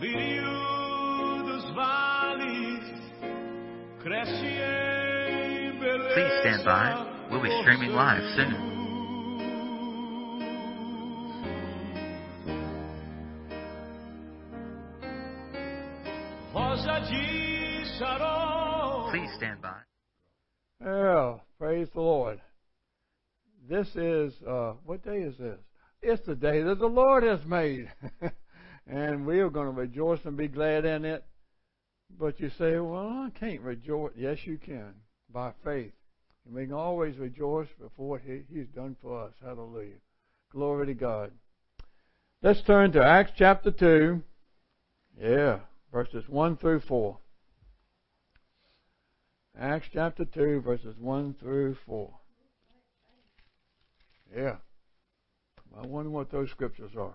lírio dos vales cresce em beleza. Please stand by. We'll be streaming live soon. Rosa de Sharon. Please stand by. Oh, praise the Lord. This is, uh, what day is this? It's the day that the Lord has made. and we are going to rejoice and be glad in it. But you say, well, I can't rejoice. Yes, you can, by faith. And we can always rejoice before he, He's done for us. Hallelujah. Glory to God. Let's turn to Acts chapter 2. Yeah, verses 1 through 4. Acts chapter 2, verses 1 through 4. Yeah. I wonder what those scriptures are.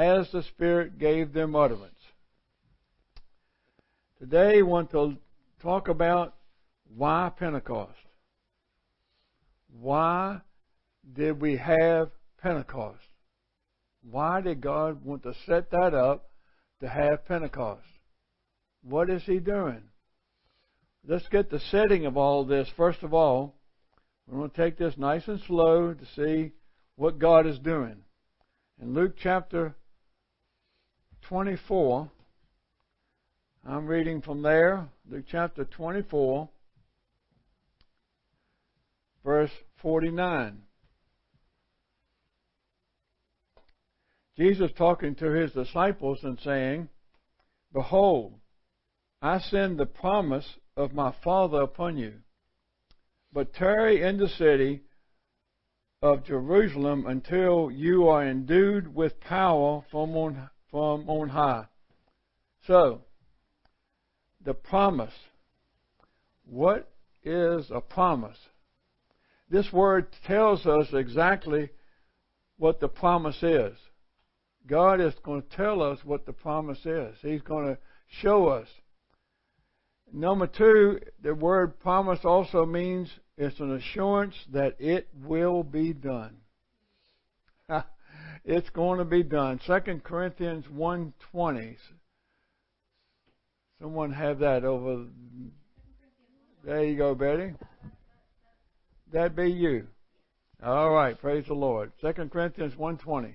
as the Spirit gave them utterance. Today, I want to talk about why Pentecost. Why did we have Pentecost? Why did God want to set that up to have Pentecost? What is He doing? Let's get the setting of all this. First of all, we're going to take this nice and slow to see what God is doing. In Luke chapter 24, I'm reading from there, Luke chapter 24, verse 49. Jesus talking to his disciples and saying, Behold, I send the promise of my Father upon you. But tarry in the city of Jerusalem until you are endued with power from on, from on high. So, the promise. What is a promise? This word tells us exactly what the promise is. God is going to tell us what the promise is. He's going to show us. Number two, the word promise also means it's an assurance that it will be done. It's going to be done. Second Corinthians 1.20. Someone have that over. There you go, Betty. That be you. All right, praise the Lord. Second Corinthians 1.20.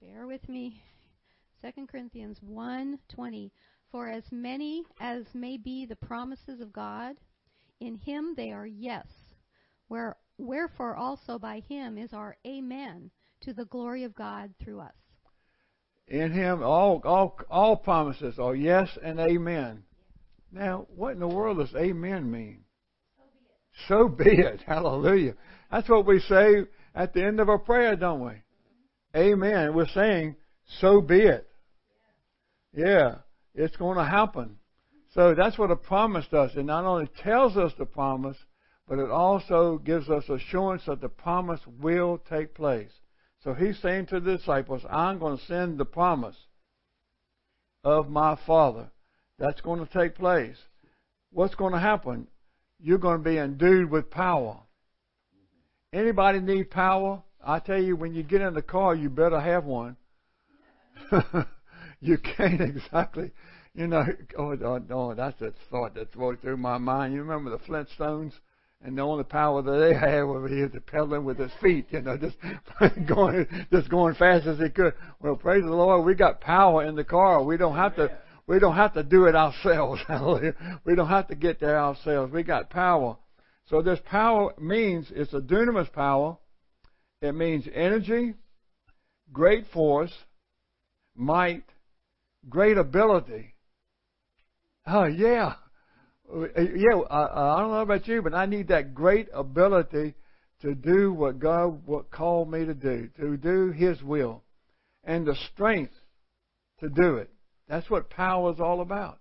Bear with me. Second Corinthians 1.20. For as many as may be the promises of God, in him they are yes. Where, wherefore also by him is our amen to the glory of God through us. In him all all all promises are yes and amen. Now, what in the world does amen mean? So be it. So be it. Hallelujah. That's what we say at the end of our prayer, don't we? Amen. We're saying, so be it. Yeah. It's going to happen. So that's what a promise does. It not only tells us the promise, but it also gives us assurance that the promise will take place. So he's saying to the disciples, I'm going to send the promise of my Father. That's going to take place. What's going to happen? You're going to be endued with power. Anybody need power? I tell you, when you get in the car, you better have one. you can't exactly, you know. Oh, oh, oh, that's a thought that's going through my mind. You remember the Flintstones? And the only power that they had was he was pedaling with his feet, you know, just going, just going fast as he could. Well, praise the Lord, we got power in the car. We don't have to, we don't have to do it ourselves. we don't have to get there ourselves. We got power. So this power means it's a dunamis power. It means energy, great force, might, great ability. Oh yeah, yeah. I, I don't know about you, but I need that great ability to do what God what called me to do, to do His will. and the strength to do it. That's what power is all about.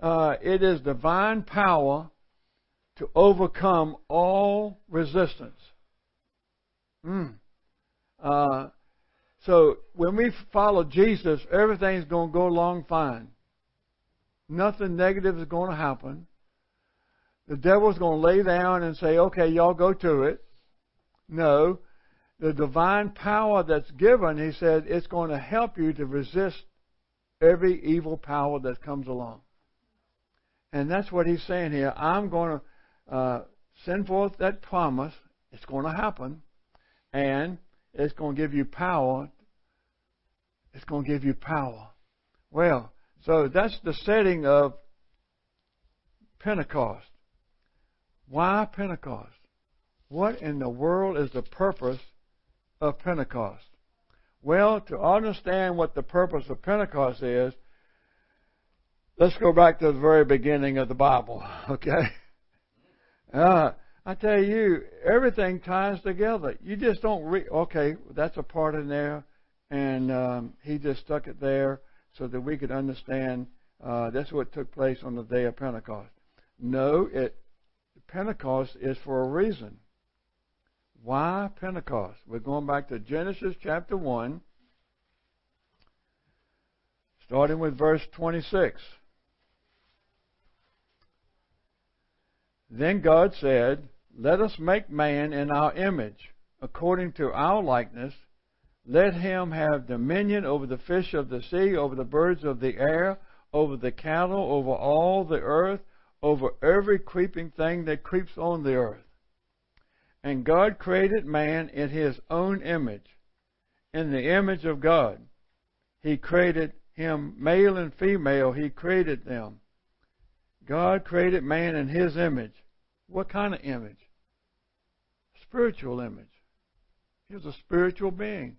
Uh, it is divine power to overcome all resistance. Mm. Uh, so when we follow Jesus, everything's going to go along fine. Nothing negative is going to happen. The devil's going to lay down and say, okay, y'all go to it. No. The divine power that's given, he said, it's going to help you to resist every evil power that comes along. And that's what he's saying here. I'm going to uh, send forth that promise. It's going to happen. And it's going to give you power. It's going to give you power. Well, so that's the setting of Pentecost. Why Pentecost? What in the world is the purpose of Pentecost? Well, to understand what the purpose of Pentecost is, let's go back to the very beginning of the Bible, okay? Uh, I tell you, everything ties together. You just don't read, okay, that's a part in there, and um, he just stuck it there so that we could understand uh, that's what took place on the day of Pentecost. No, it Pentecost is for a reason. Why Pentecost? We're going back to Genesis chapter 1, starting with verse 26. Then God said, Let us make man in our image, according to our likeness. Let him have dominion over the fish of the sea, over the birds of the air, over the cattle, over all the earth, over every creeping thing that creeps on the earth. And God created man in his own image. In the image of God, he created him, male and female, he created them. God created man in his image. What kind of image? Spiritual image. He was a spiritual being.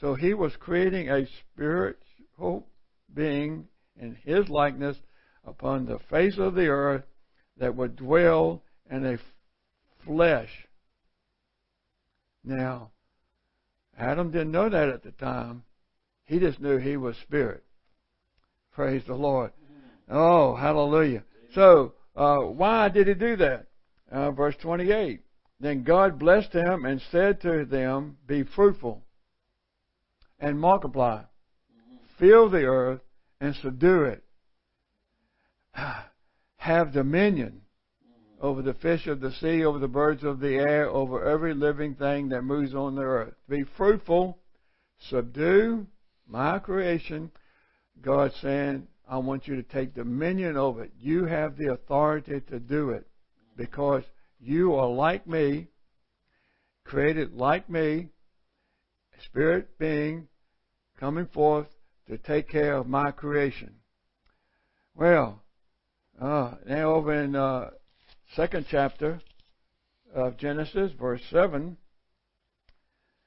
So he was creating a spiritual being in his likeness upon the face of the earth that would dwell in a flesh. Now, Adam didn't know that at the time. He just knew he was spirit. Praise the Lord. Oh, hallelujah. So, uh, why did he do that? Uh, verse 28. Then God blessed him and said to them, Be fruitful and multiply. Fill the earth and subdue it. Have dominion over the fish of the sea, over the birds of the air, over every living thing that moves on the earth. Be fruitful, subdue my creation. God saying, I want you to take dominion over it. You have the authority to do it because you are like me, created like me, spirit being, coming forth to take care of my creation. Well, uh, now over in uh, second chapter of Genesis, verse seven.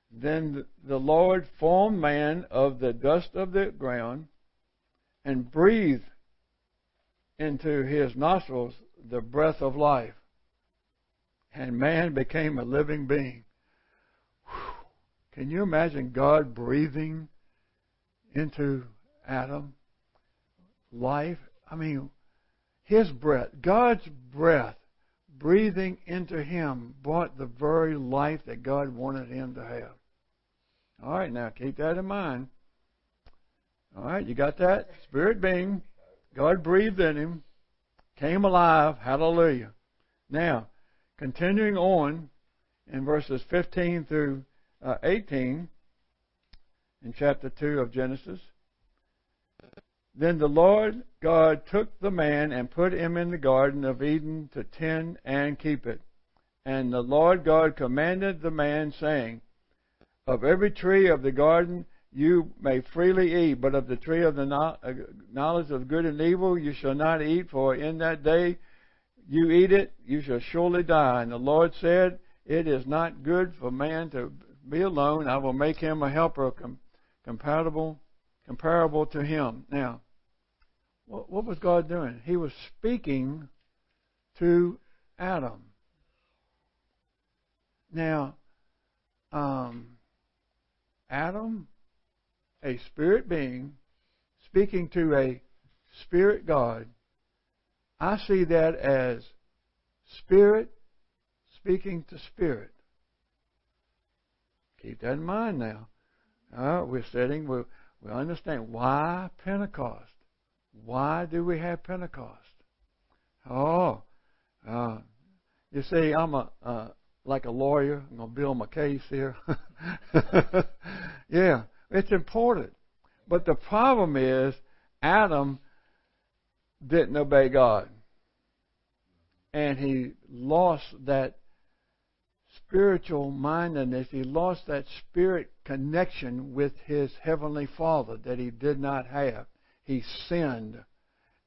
Then the Lord formed man of the dust of the ground and breathed into his nostrils the breath of life. And man became a living being. Can you imagine God breathing into Adam life. I mean, his breath, God's breath, breathing into him brought the very life that God wanted him to have. All right, now keep that in mind. All right, you got that? Spirit being, God breathed in him, came alive. Hallelujah. Now, continuing on in verses 15 through uh, 18, in chapter 2 of Genesis. Then the Lord God took the man and put him in the Garden of Eden to tend and keep it. And the Lord God commanded the man, saying, Of every tree of the garden you may freely eat, but of the tree of the uh, knowledge of good and evil you shall not eat, for in that day you eat it, you shall surely die. And the Lord said, It is not good for man to be alone. I will make him a helper comparable, comparable to him. Now, what, what was God doing? He was speaking to Adam. Now, um, Adam a spirit being speaking to a spirit God, I see that as spirit speaking to spirit. Keep that in mind now. Uh, we're sitting, we we understand why Pentecost. Why do we have Pentecost? Oh, uh, you see, I'm a uh, like a lawyer. I'm going to build my case here. yeah, it's important. But the problem is, Adam didn't obey God. And he lost that spiritual mindedness. He lost that spirit connection with his heavenly Father that he did not have. He sinned.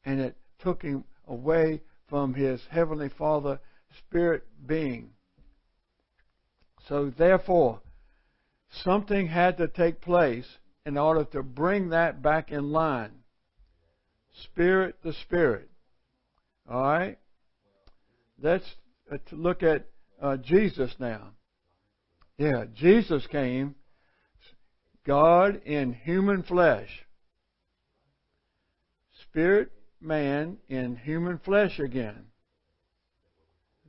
And it took him away from his heavenly Father spirit being. So therefore, something had to take place in order to bring that back in line. Spirit to spirit. All right? Let's uh, look at uh, Jesus now. Yeah, Jesus came, God in human flesh. Spirit man in human flesh again.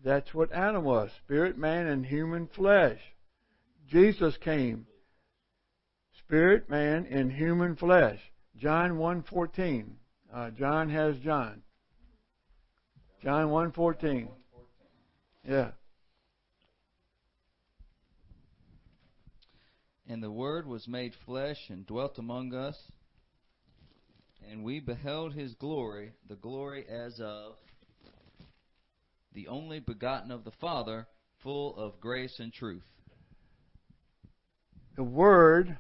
That's what Adam was spirit man in human flesh. Jesus came, spirit man in human flesh. John 1.14. Uh, John has John. John 1.14. Yeah. And the Word was made flesh and dwelt among us, and we beheld his glory, the glory as of the only begotten of the Father, full of grace and truth. The Word,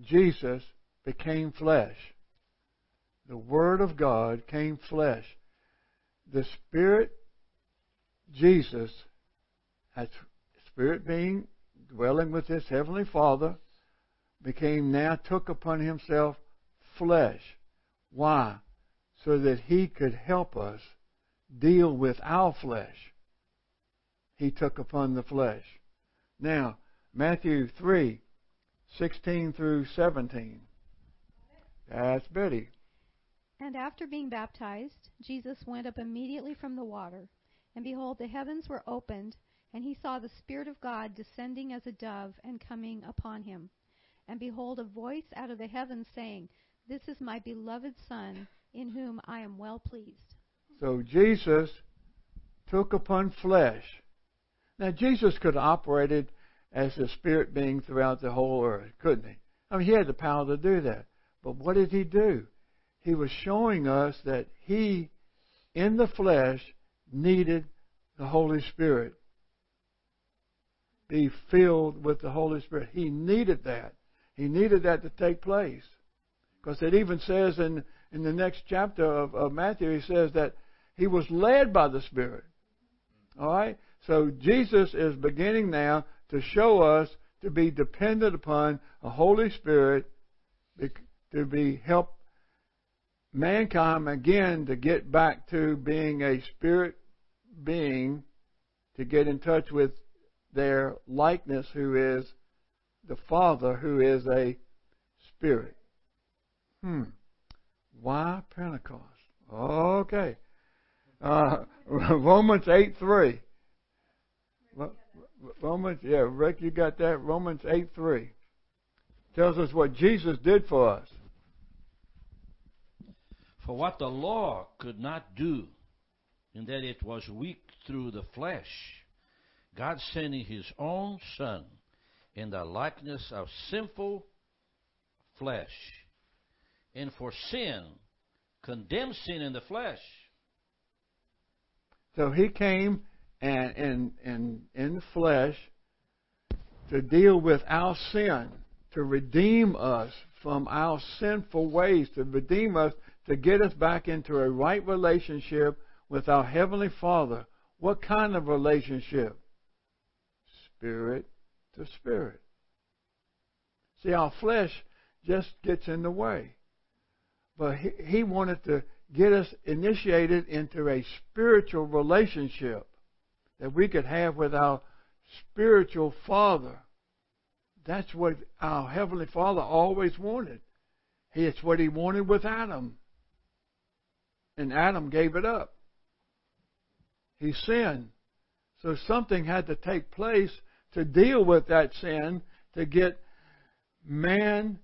Jesus, became flesh. The Word of God came flesh. The Spirit, Jesus, as Spirit being dwelling with His Heavenly Father, became now, took upon Himself flesh. Why? So that He could help us deal with our flesh. He took upon the flesh. Now, Matthew 3 16 through 17. That's Betty. And after being baptized, Jesus went up immediately from the water. And behold, the heavens were opened, and he saw the Spirit of God descending as a dove and coming upon him. And behold, a voice out of the heavens saying, This is my beloved Son, in whom I am well pleased. So Jesus took upon flesh. Now, Jesus could have operated as a spirit being throughout the whole earth, couldn't he? I mean, he had the power to do that. But what did he do? He was showing us that he, in the flesh, needed the Holy Spirit. Be filled with the Holy Spirit. He needed that. He needed that to take place. Because it even says in, in the next chapter of, of Matthew, he says that he was led by the Spirit. All right? So Jesus is beginning now to show us to be dependent upon a Holy Spirit to be help mankind again to get back to being a spirit being to get in touch with their likeness who is the Father who is a spirit. Hmm. Why Pentecost? Okay. Uh, Romans 8 3. Romans, yeah, Rick, you got that? Romans 8 3. Tells us what Jesus did for us. For what the law could not do, in that it was weak through the flesh, God sending his own Son in the likeness of sinful flesh, and for sin, condemned sin in the flesh so he came and in in in flesh to deal with our sin, to redeem us from our sinful ways, to redeem us, to get us back into a right relationship with our heavenly Father. What kind of relationship? Spirit to spirit. See, our flesh just gets in the way. But he, he wanted to get us initiated into a spiritual relationship that we could have with our spiritual Father. That's what our Heavenly Father always wanted. It's what he wanted with Adam. And Adam gave it up. He sinned. So something had to take place to deal with that sin to get mankind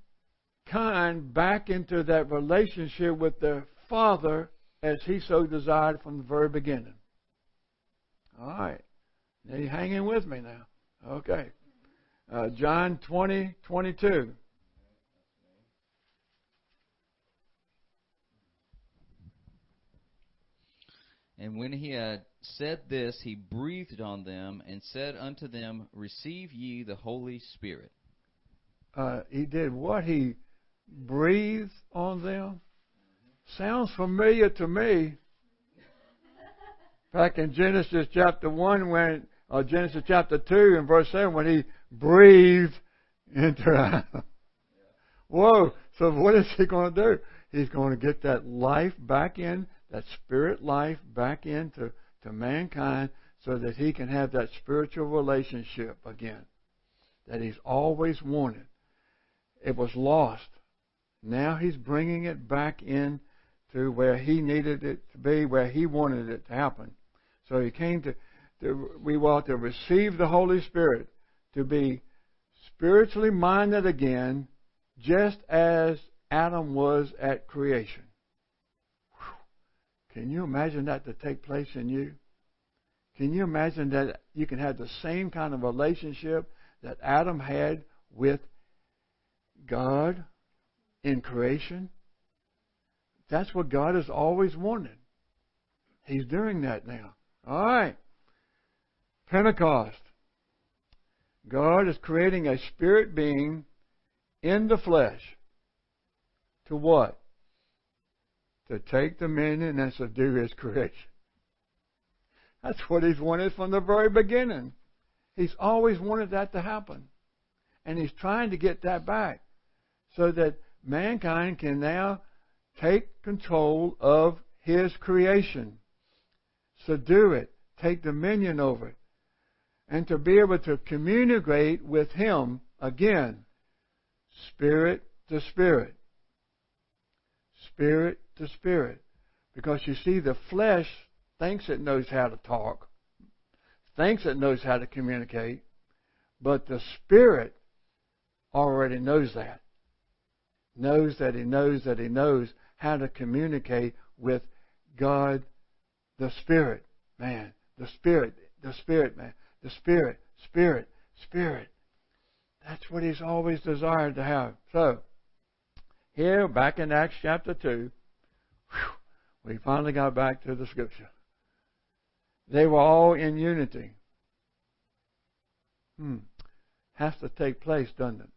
back into that relationship with the Father as he so desired from the very beginning. All right. Now you hanging with me now. Okay. Uh, John 20, 22. And when he had said this, he breathed on them and said unto them, Receive ye the Holy Spirit. Uh, he did what? He breathed on them? Sounds familiar to me. Back in Genesis chapter 1, when, or Genesis chapter 2 and verse 7, when he breathed into Adam. Whoa. So what is he going to do? He's going to get that life back in that spirit life back into to mankind so that he can have that spiritual relationship again that he's always wanted. It was lost. Now he's bringing it back in to where he needed it to be, where he wanted it to happen. So he came to, to we want to receive the Holy Spirit, to be spiritually minded again, just as Adam was at creation. Can you imagine that to take place in you? Can you imagine that you can have the same kind of relationship that Adam had with God in creation? That's what God has always wanted. He's doing that now. All right. Pentecost. God is creating a spirit being in the flesh. To what? To take dominion and subdue his creation. That's what he's wanted from the very beginning. He's always wanted that to happen. And he's trying to get that back so that mankind can now take control of his creation, subdue it, take dominion over it, and to be able to communicate with him again, spirit to spirit. Spirit to spirit. Because you see, the flesh thinks it knows how to talk, thinks it knows how to communicate, but the spirit already knows that. Knows that he knows that he knows how to communicate with God, the Spirit, man. The Spirit, the Spirit, man. The Spirit, Spirit, Spirit. That's what he's always desired to have. So, here, back in Acts chapter 2, we finally got back to the scripture. They were all in unity. Hmm. Has to take place, doesn't it?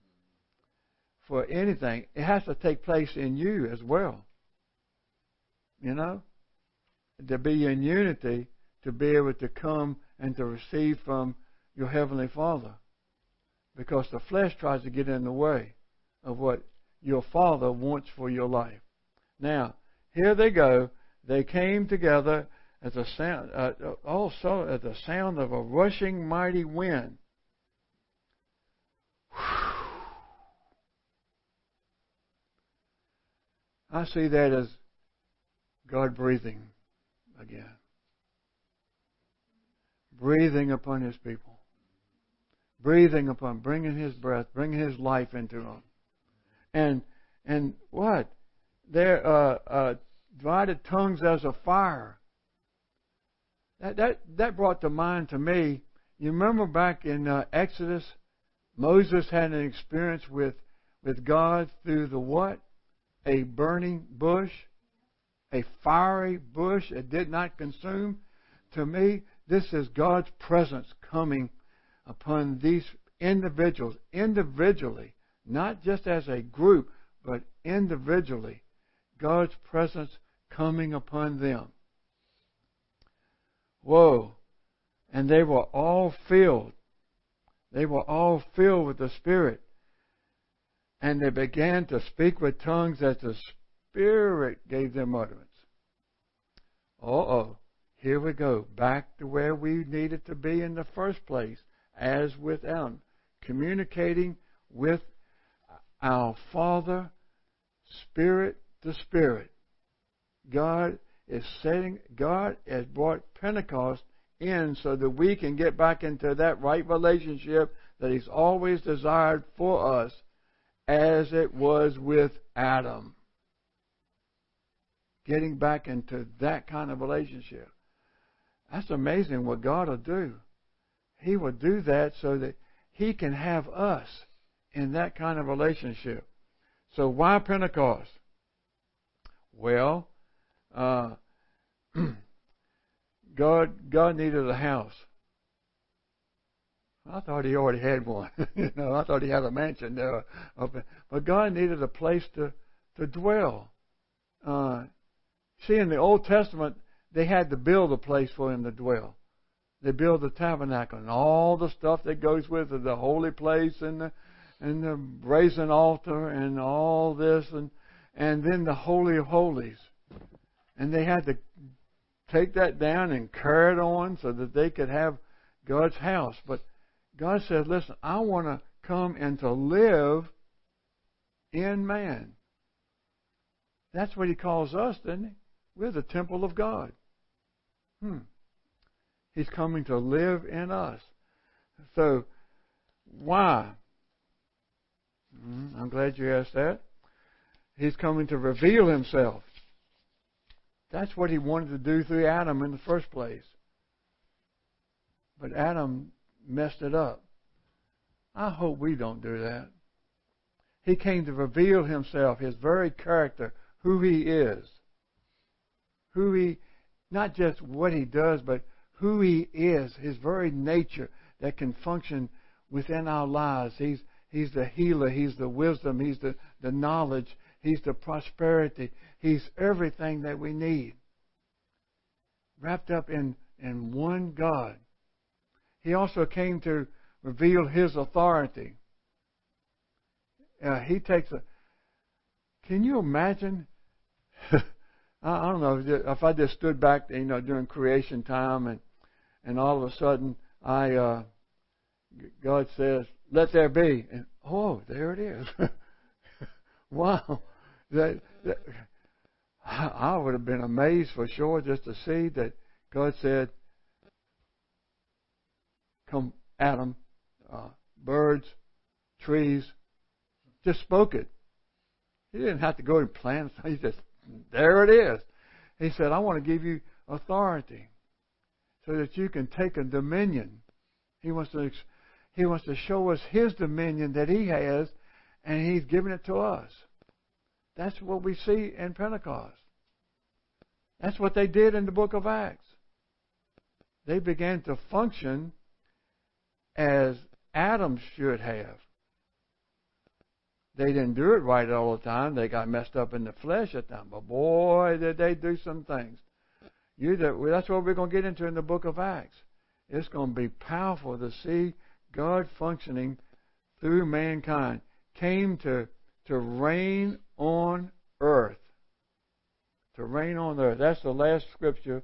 For anything, it has to take place in you as well. You know? To be in unity, to be able to come and to receive from your Heavenly Father. Because the flesh tries to get in the way of what your Father wants for your life. Now, here they go. They came together at the sound, uh, also at the sound of a rushing mighty wind. I see that as God breathing again. Breathing upon His people. Breathing upon, bringing His breath, bringing His life into them. And, and what? their uh, uh, divided tongues as a fire. That, that, that brought to mind to me, you remember back in uh, Exodus, Moses had an experience with, with God through the what? A burning bush, a fiery bush It did not consume. To me, this is God's presence coming upon these individuals, individually, not just as a group, but individually. God's presence coming upon them. Whoa. And they were all filled. They were all filled with the Spirit. And they began to speak with tongues as the Spirit gave them utterance. Uh oh. Here we go. Back to where we needed to be in the first place, as with Adam. Communicating with our Father spirit to spirit. God is setting, God has brought Pentecost in so that we can get back into that right relationship that He's always desired for us as it was with Adam. Getting back into that kind of relationship. That's amazing what God will do. He will do that so that He can have us in that kind of relationship. So why Pentecost? Well, uh, God God needed a house. I thought he already had one. you know, I thought he had a mansion there. But God needed a place to to dwell. Uh, see, in the Old Testament, they had to build a place for him to dwell. They build the tabernacle and all the stuff that goes with it, the holy place and the and the brazen altar and all this and and then the holy of holies. And they had to take that down and carry it on so that they could have God's house. But God said, listen, I want to come and to live in man. That's what he calls us, doesn't he? We're the temple of God. Hmm. He's coming to live in us. So, why? Hmm, I'm glad you asked that. He's coming to reveal himself. That's what he wanted to do through Adam in the first place. But Adam messed it up. I hope we don't do that. He came to reveal himself, his very character, who he is. Who he, not just what he does, but who he is, his very nature that can function within our lives. He's, he's the healer, he's the wisdom, he's the, the knowledge, He's the prosperity. He's everything that we need. Wrapped up in, in one God. He also came to reveal His authority. Uh, he takes a. Can you imagine? I don't know if I just stood back, you know, during creation time, and and all of a sudden I, uh, God says, "Let there be," and oh, there it is. wow, that, that I would have been amazed for sure just to see that God said, "Come, Adam, uh, birds, trees." Just spoke it. He didn't have to go and plan. He just there it is. He said, "I want to give you authority, so that you can take a dominion." He wants to he wants to show us his dominion that he has, and he's given it to us. That's what we see in Pentecost. That's what they did in the book of Acts. They began to function as Adam should have. They didn't do it right all the time. They got messed up in the flesh at times. But boy, did they do some things. You, that's what we're going to get into in the book of Acts. It's going to be powerful to see God functioning through mankind. Came to to reign on earth. To reign on earth. That's the last scripture,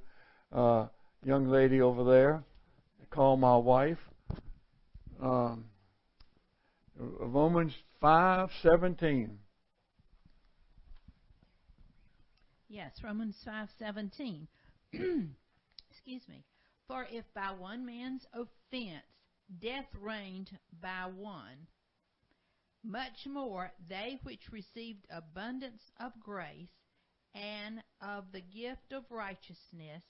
uh, young lady over there. Call my wife. Um, Romans five seventeen. Yes, Romans five seventeen. Excuse me. For if by one man's offense death reigned by one, much more they which received abundance of grace and of the gift of righteousness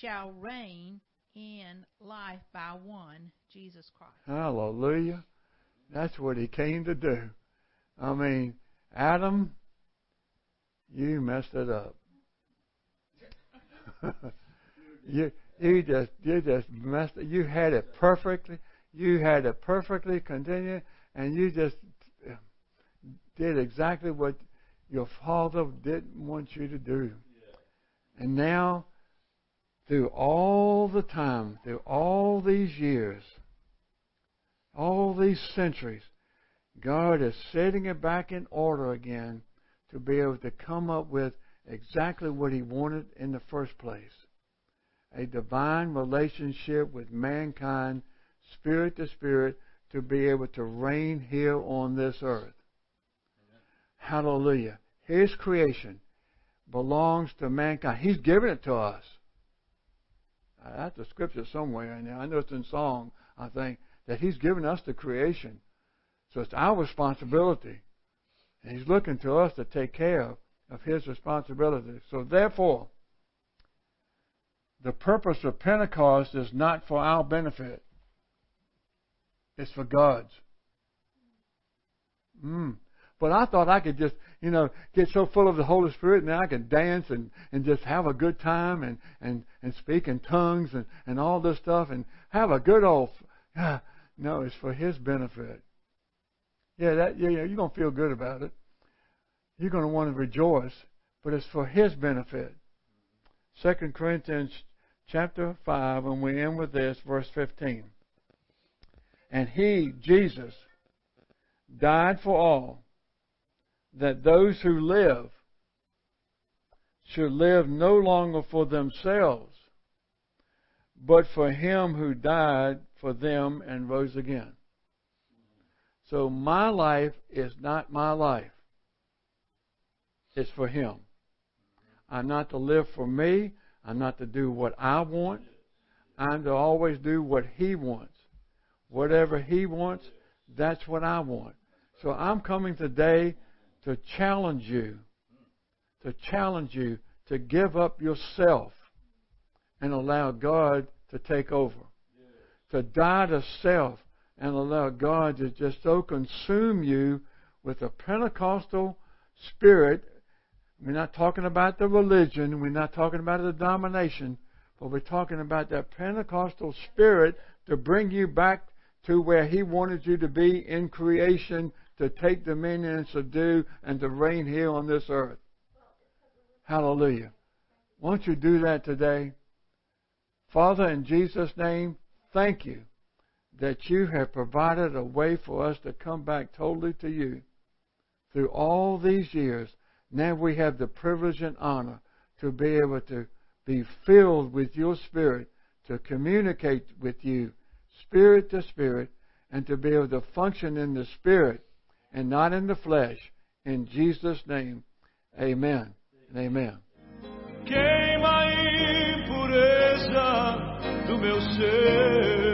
shall reign in life by one, Jesus Christ. Hallelujah. That's what he came to do. I mean, Adam, you messed it up. you you just you just messed it. You had it perfectly. You had it perfectly continued, and you just did exactly what your father didn't want you to do. And now, through all the time, through all these years, all these centuries, God is setting it back in order again to be able to come up with exactly what He wanted in the first place a divine relationship with mankind, spirit to spirit, to be able to reign here on this earth. Hallelujah. His creation, belongs to mankind. He's given it to us. That's a scripture somewhere in there. I know it's in song, I think, that He's given us the creation. So it's our responsibility. And He's looking to us to take care of, of His responsibility. So therefore, the purpose of Pentecost is not for our benefit. It's for God's. Mm. But I thought I could just, you know, get so full of the Holy Spirit and I could dance and, and just have a good time and, and, and speak in tongues and, and all this stuff and have a good old. No, it's for His benefit. Yeah, that yeah, yeah, you're gonna feel good about it. You're gonna want to rejoice, but it's for His benefit. Second Corinthians chapter five, and we end with this, verse fifteen. And He, Jesus, died for all, that those who live should live no longer for themselves, but for Him who died for them and rose again. So my life is not my life. It's for Him. I'm not to live for me. I'm not to do what I want. I'm to always do what He wants. Whatever He wants, that's what I want. So I'm coming today to challenge you, to challenge you to give up yourself and allow God to take over. To die to self and allow God to just so consume you with a Pentecostal spirit. We're not talking about the religion, we're not talking about the domination, but we're talking about that Pentecostal spirit to bring you back to where He wanted you to be in creation, to take dominion and subdue, and to reign here on this earth. Hallelujah. Won't you do that today? Father, in Jesus' name, thank you that you have provided a way for us to come back totally to you. Through all these years, now we have the privilege and honor to be able to be filled with your Spirit, to communicate with you, spirit to spirit, and to be able to function in the Spirit and not in the flesh. In Jesus' name, amen and amen. Queima a impureza do meu ser.